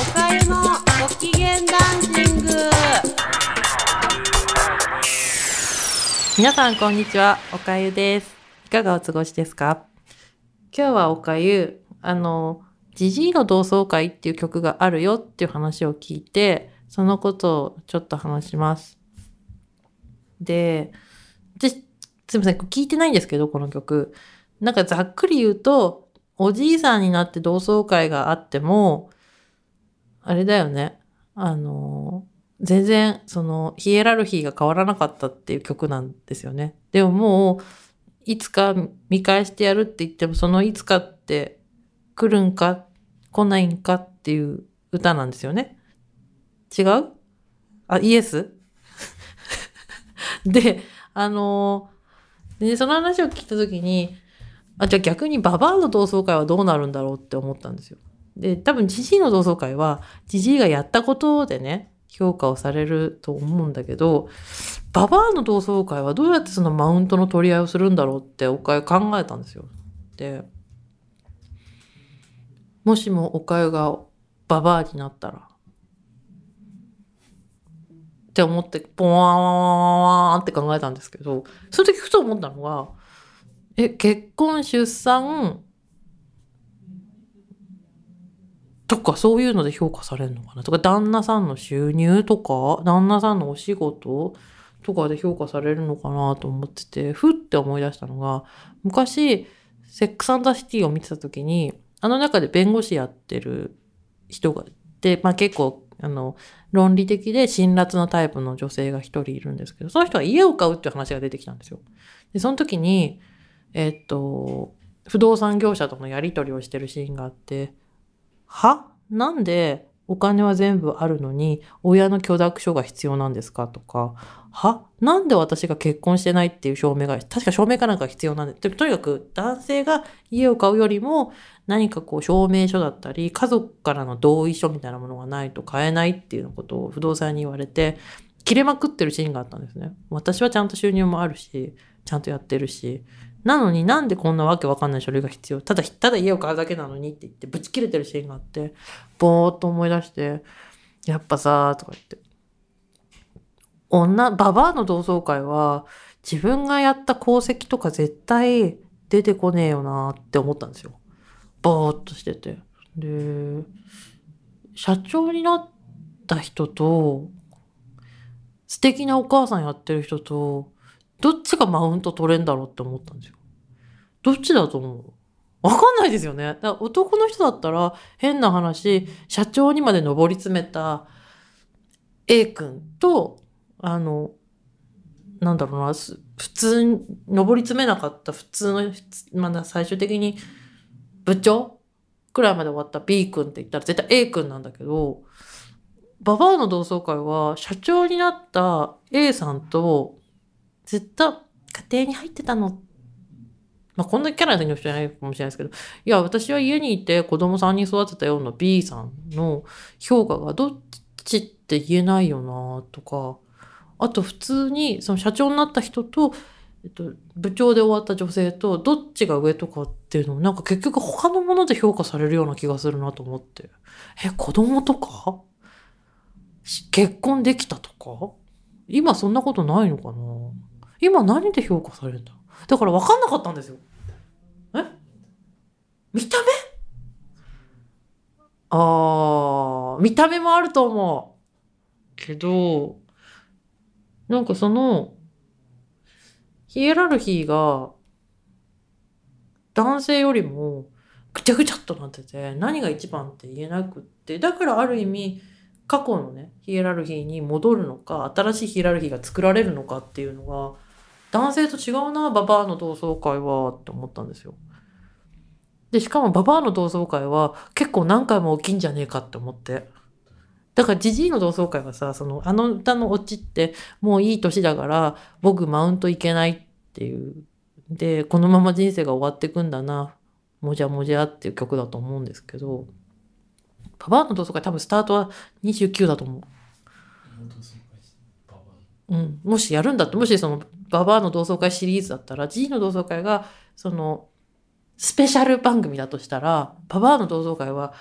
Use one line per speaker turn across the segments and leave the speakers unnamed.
おかゆのご機嫌ダンシング。皆さんこんにちはおかゆです。いかがお過ごしですか？今日はおかゆあのジジイの同窓会っていう曲があるよっていう話を聞いてそのことをちょっと話します。で私すいません聞いてないんですけどこの曲。なんかざっくり言うとおじいさんになって同窓会があってもあれだよね。あの、全然、その、ヒエラルヒーが変わらなかったっていう曲なんですよね。でももう、いつか見返してやるって言っても、そのいつかって来るんか来ないんかっていう歌なんですよね。違う？あ、イエス？で、あので、その話を聞いたときに、あ、じゃあ逆にババアの同窓会はどうなるんだろうって思ったんですよ。で、多分ジジイの同窓会は、ジジイがやったことでね、評価をされると思うんだけど、ババアの同窓会はどうやってそのマウントの取り合いをするんだろうっておかゆ考えたんですよ。で、もしもおかゆがババアになったら、って思って、ポワーンって考えたんですけど、その時ふと思ったのが、え、結婚、出産、とかそういうので評価されるのかな？とか旦那さんの収入とか？旦那さんのお仕事とかで評価されるのかなと思っててふって思い出したのが昔セックスザシティを見てた時にあの中で弁護士やってる人がで、まあ、結構あの論理的で辛辣なタイプの女性が一人いるんですけどその人は家を買うっていう話が出てきたんですよ。でその時にえっと不動産業者とのやり取りをしてるシーンがあっては？なんでお金は全部あるのに親の許諾書が必要なんですかとか、は？なんで私が結婚してないっていう証明が、確か証明かなんか必要なんで、とにかく男性が家を買うよりも何かこう証明書だったり、家族からの同意書みたいなものがないと買えないっていうことを不動産に言われて、切れまくってるシーンがあったんですね。私はちゃんと収入もあるし、ちゃんとやってるし、なのになんでこんなわけわかんない書類が必要？ただ、ただ家を買うだけなのにって言ってぶち切れてるシーンがあって、ぼーっと思い出して、やっぱさーとか言って。女、ババアの同窓会は自分がやった功績とか絶対出てこねえよなって思ったんですよ。ぼーっとしてて。で、社長になった人と、素敵なお母さんやってる人と、どっちがマウント取れんだろうって思ったんですよ。どっちだと思う？わかんないですよね。だ男の人だったら変な話、社長にまで上り詰めた A 君と、あの、なんだろうな、普通に上り詰めなかった普通の、まだ最終的に部長くらいまで終わった B 君って言ったら絶対 A 君なんだけど、ババアの同窓会は社長になった A さんとずっと家庭に入ってたの。まあ、こんなキャラの人じゃないかもしれないですけど、いや、私は家にいて子供さんに育てたような B さんの評価がどっちって言えないよなとか、あと普通にその社長になった人と、えっと、部長で終わった女性とどっちが上とかっていうのもなんか結局他のもので評価されるような気がするなと思って。え、子供とか？結婚できたとか？今そんなことないのかな？今何で評価されるんだ？だから分かんなかったんですよ。え？見た目？あー、見た目もあると思う。けど、なんかその、ヒエラルヒーが、男性よりもぐちゃぐちゃっとなってて、何が一番って言えなくって、だからある意味、過去のね、ヒエラルヒーに戻るのか、新しいヒエラルヒーが作られるのかっていうのが、男性と違うな、ババアの同窓会は、って思ったんですよ。で、しかもババアの同窓会は結構何回も起きんじゃねえかって思って。だからジジイの同窓会はさ、その、あの歌のオチって、もういい年だから、僕マウントいけないっていう。で、このまま人生が終わってくんだな、もじゃもじゃっていう曲だと思うんですけど、ババアの同窓会多分スタートは29だと思う。うん、もしやるんだって、もしそのババアの同窓会シリーズだったら、G の同窓会が、その、スペシャル番組だとしたら、ババアの同窓会は、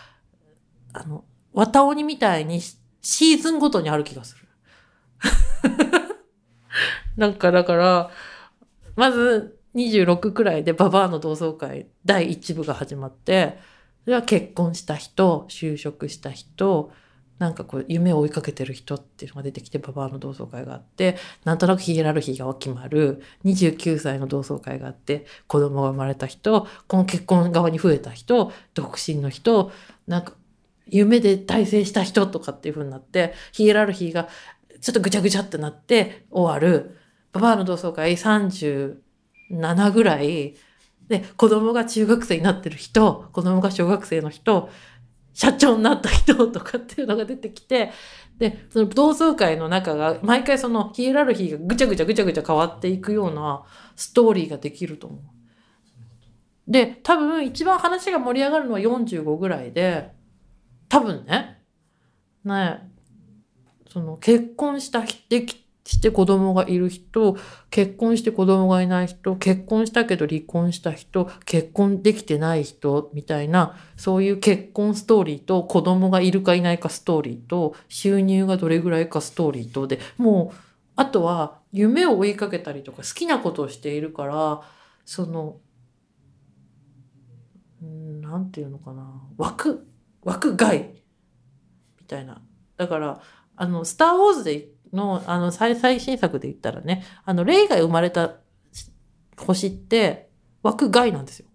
あの、綿鬼みたいにシーズンごとにある気がする。なんかだから、まず26くらいでババアの同窓会第1部が始まって、それは結婚した人、就職した人、なんかこう夢を追いかけてる人っていうのが出てきてババアの同窓会があってなんとなくヒエラルヒーが決まる。29歳の同窓会があって子供が生まれた人この結婚側に増えた人独身の人なんか夢で大成した人とかっていう風になってヒエラルヒーがちょっとぐちゃぐちゃってなって終わる。ババアの同窓会37ぐらいで子供が中学生になってる人子供が小学生の人社長になった人とかっていうのが出てきて、で、その同窓会の中が、毎回そのヒエラルヒーがぐちゃぐちゃぐちゃぐちゃ変わっていくようなストーリーができると思う。で、多分一番話が盛り上がるのは45ぐらいで、多分ね、ね、その結婚した人、して子供がいる人、結婚して子供がいない人、結婚したけど離婚した人、結婚できてない人みたいな、そういう結婚ストーリーと子供がいるかいないかストーリーと収入がどれぐらいかストーリーとで、もう、あとは夢を追いかけたりとか好きなことをしているから、その、なんていうのかな、枠、枠外みたいな。だから、あの、スター・ウォーズでの、あの、最、最新作で言ったらね、あの、霊が生まれた星って枠外なんですよ。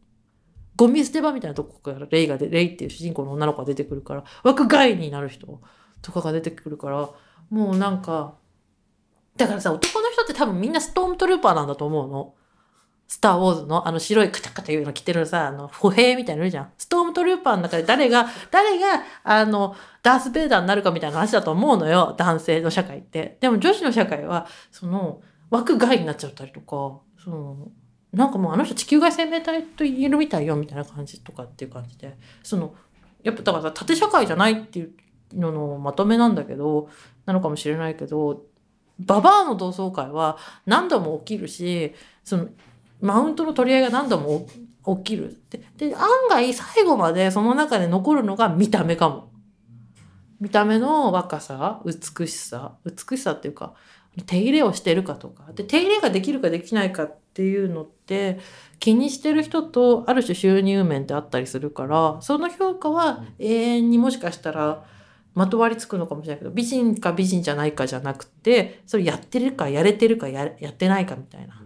ゴミ捨て場みたいなとこから霊がで、霊っていう主人公の女の子が出てくるから、枠外になる人とかが出てくるから、もうなんか、だからさ、男の人って多分みんなストームトルーパーなんだと思うの。スター・ウォーズのあの白いカチャカチャいうの着てるさ、あの、歩兵みたいなのいるじゃん。ストームトルーパーの中で誰が、誰が、あの、ダース・ベイダーになるかみたいな話だと思うのよ。男性の社会って。でも女子の社会は、その、枠外になっちゃったりとか、その、なんかもうあの人地球外生命体と言えるみたいよみたいな感じとかっていう感じで、その、やっぱだから縦社会じゃないっていうののまとめなんだけど、なのかもしれないけど、ババアの同窓会は何度も起きるし、その、マウントの取り合いが何度も起きる。で、で案外最後までその中で残るのが見た目かも。見た目の若さ、美しさ、美しさっていうか、手入れをしてるかとか。で、手入れができるかできないかっていうのって、気にしてる人とある種収入面ってあったりするから、その評価は永遠にもしかしたらまとわりつくのかもしれないけど、美人か美人じゃないかじゃなくて、それやってるかやれてるかややってないかみたいな。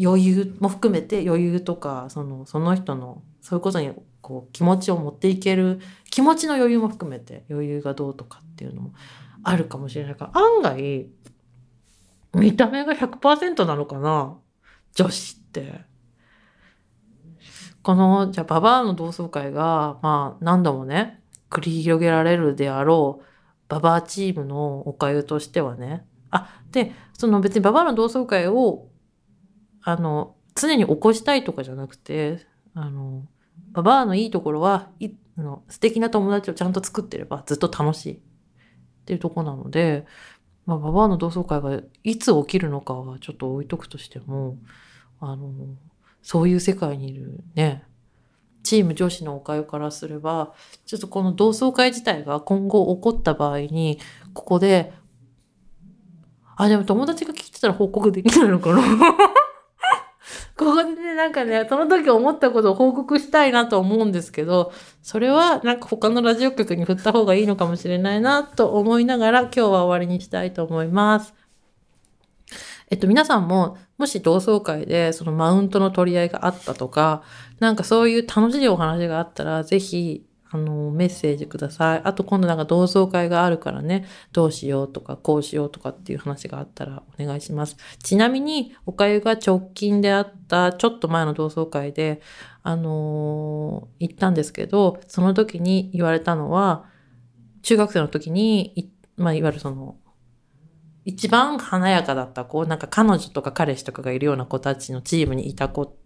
余裕も含めて余裕とかそのその人のそういうことにこう気持ちを持っていける気持ちの余裕も含めて余裕がどうとかっていうのもあるかもしれないから案外見た目が100%なのかな？女子って。このじゃあババアの同窓会がまあ何度もね繰り広げられるであろうババアチームのおかゆとしてはねあでその別にババアの同窓会をあの、常に起こしたいとかじゃなくて、あの、ババアのいいところは、いあの素敵な友達をちゃんと作ってればずっと楽しい。っていうとこなので、まあ、ババアの同窓会がいつ起きるのかはちょっと置いとくとしても、あの、そういう世界にいるね、チーム女子のおかゆからすれば、ちょっとこの同窓会自体が今後起こった場合に、ここで、あ、でも友達が聞いてたら報告できないのかな。ここでね、なんかね、その時思ったことを報告したいなと思うんですけど、それはなんか他のラジオ局に振った方がいいのかもしれないなと思いながら今日は終わりにしたいと思います。えっと、皆さんも、もし同窓会でそのマウントの取り合いがあったとか、なんかそういう楽しいお話があったら、ぜひあの、メッセージください。あと今度なんか同窓会があるからね、どうしようとか、こうしようとかっていう話があったらお願いします。ちなみに、おかゆが直近であったちょっと前の同窓会で、あのー、行ったんですけど、その時に言われたのは、中学生の時に、まあ、いわゆるその、一番華やかだった子、なんか彼女とか彼氏とかがいるような子たちのチームにいた子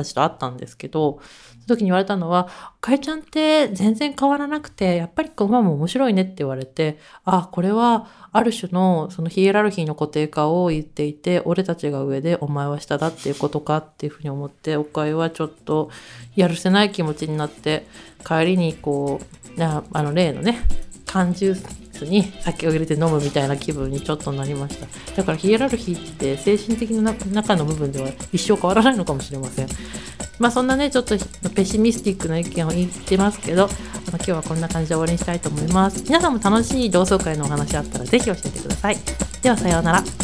たちと会ったんですけど、その時に言われたのは、かえちゃんって全然変わらなくて、やっぱり馬も面白いねって言われて、あ、これはある種のそのヒエラルヒーの固定化を言っていて、俺たちが上でお前は下だっていうことかっていうふうに思って、おかゆはちょっとやるせない気持ちになって、帰りにこう、あの例のね、缶ジュースに酒を入れて飲むみたいな気分にちょっとなりました。だからヒエラルヒーって精神的な中の部分では一生変わらないのかもしれません。まあそんなねちょっとペシミスティックな意見を言ってますけどあの今日はこんな感じで終わりにしたいと思います。皆さんも楽しい同窓会のお話あったら是非教えてください。ではさようなら。